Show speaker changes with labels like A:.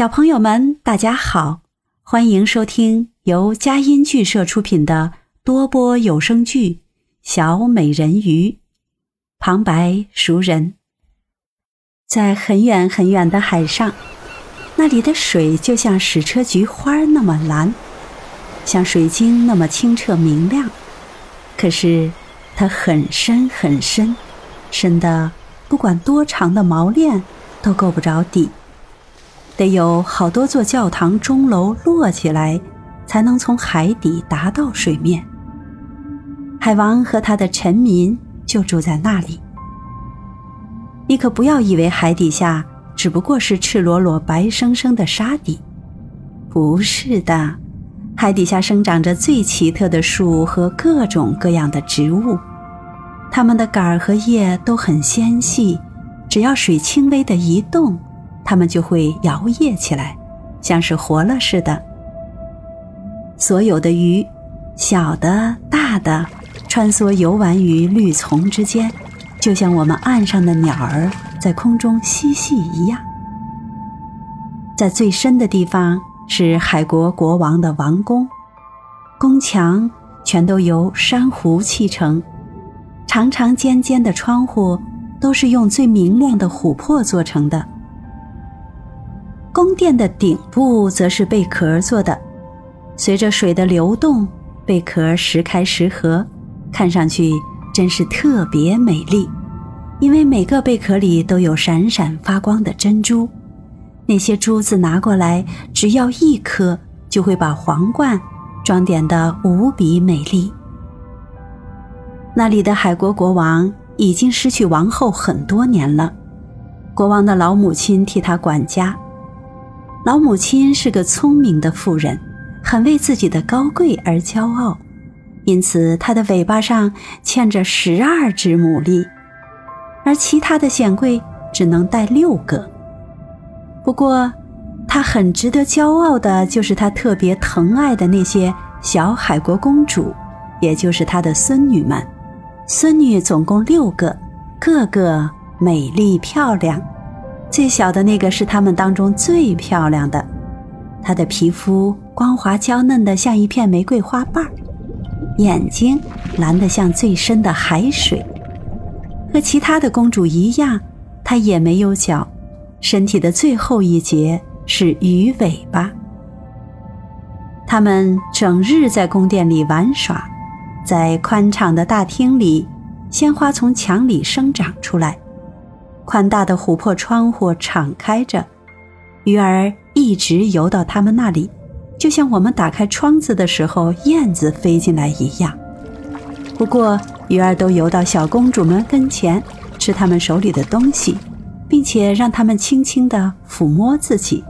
A: 小朋友们，大家好，欢迎收听由佳音剧社出品的多播有声剧《小美人鱼》。旁白：熟人。在很远很远的海上，那里的水就像矢车菊花那么蓝，像水晶那么清澈明亮。可是，它很深很深，深的不管多长的锚链都够不着底。得有好多座教堂钟楼摞起来，才能从海底达到水面。海王和他的臣民就住在那里。你可不要以为海底下只不过是赤裸裸、白生生的沙底，不是的，海底下生长着最奇特的树和各种各样的植物，它们的杆儿和叶都很纤细，只要水轻微的一动。它们就会摇曳起来，像是活了似的。所有的鱼，小的、大的，穿梭游玩于绿丛之间，就像我们岸上的鸟儿在空中嬉戏一样。在最深的地方是海国国王的王宫，宫墙全都由珊瑚砌成，长长尖尖的窗户都是用最明亮的琥珀做成的。宫殿的顶部则是贝壳做的，随着水的流动，贝壳时开时合，看上去真是特别美丽。因为每个贝壳里都有闪闪发光的珍珠，那些珠子拿过来，只要一颗，就会把皇冠装点得无比美丽。那里的海国国王已经失去王后很多年了，国王的老母亲替他管家。老母亲是个聪明的妇人，很为自己的高贵而骄傲，因此她的尾巴上嵌着十二只牡蛎，而其他的显贵只能带六个。不过，她很值得骄傲的就是她特别疼爱的那些小海国公主，也就是她的孙女们。孙女总共六个，个个美丽漂亮。最小的那个是他们当中最漂亮的，她的皮肤光滑娇嫩的像一片玫瑰花瓣眼睛蓝得像最深的海水。和其他的公主一样，她也没有脚，身体的最后一节是鱼尾巴。他们整日在宫殿里玩耍，在宽敞的大厅里，鲜花从墙里生长出来。宽大的琥珀窗户敞开着，鱼儿一直游到他们那里，就像我们打开窗子的时候燕子飞进来一样。不过，鱼儿都游到小公主们跟前，吃他们手里的东西，并且让他们轻轻地抚摸自己，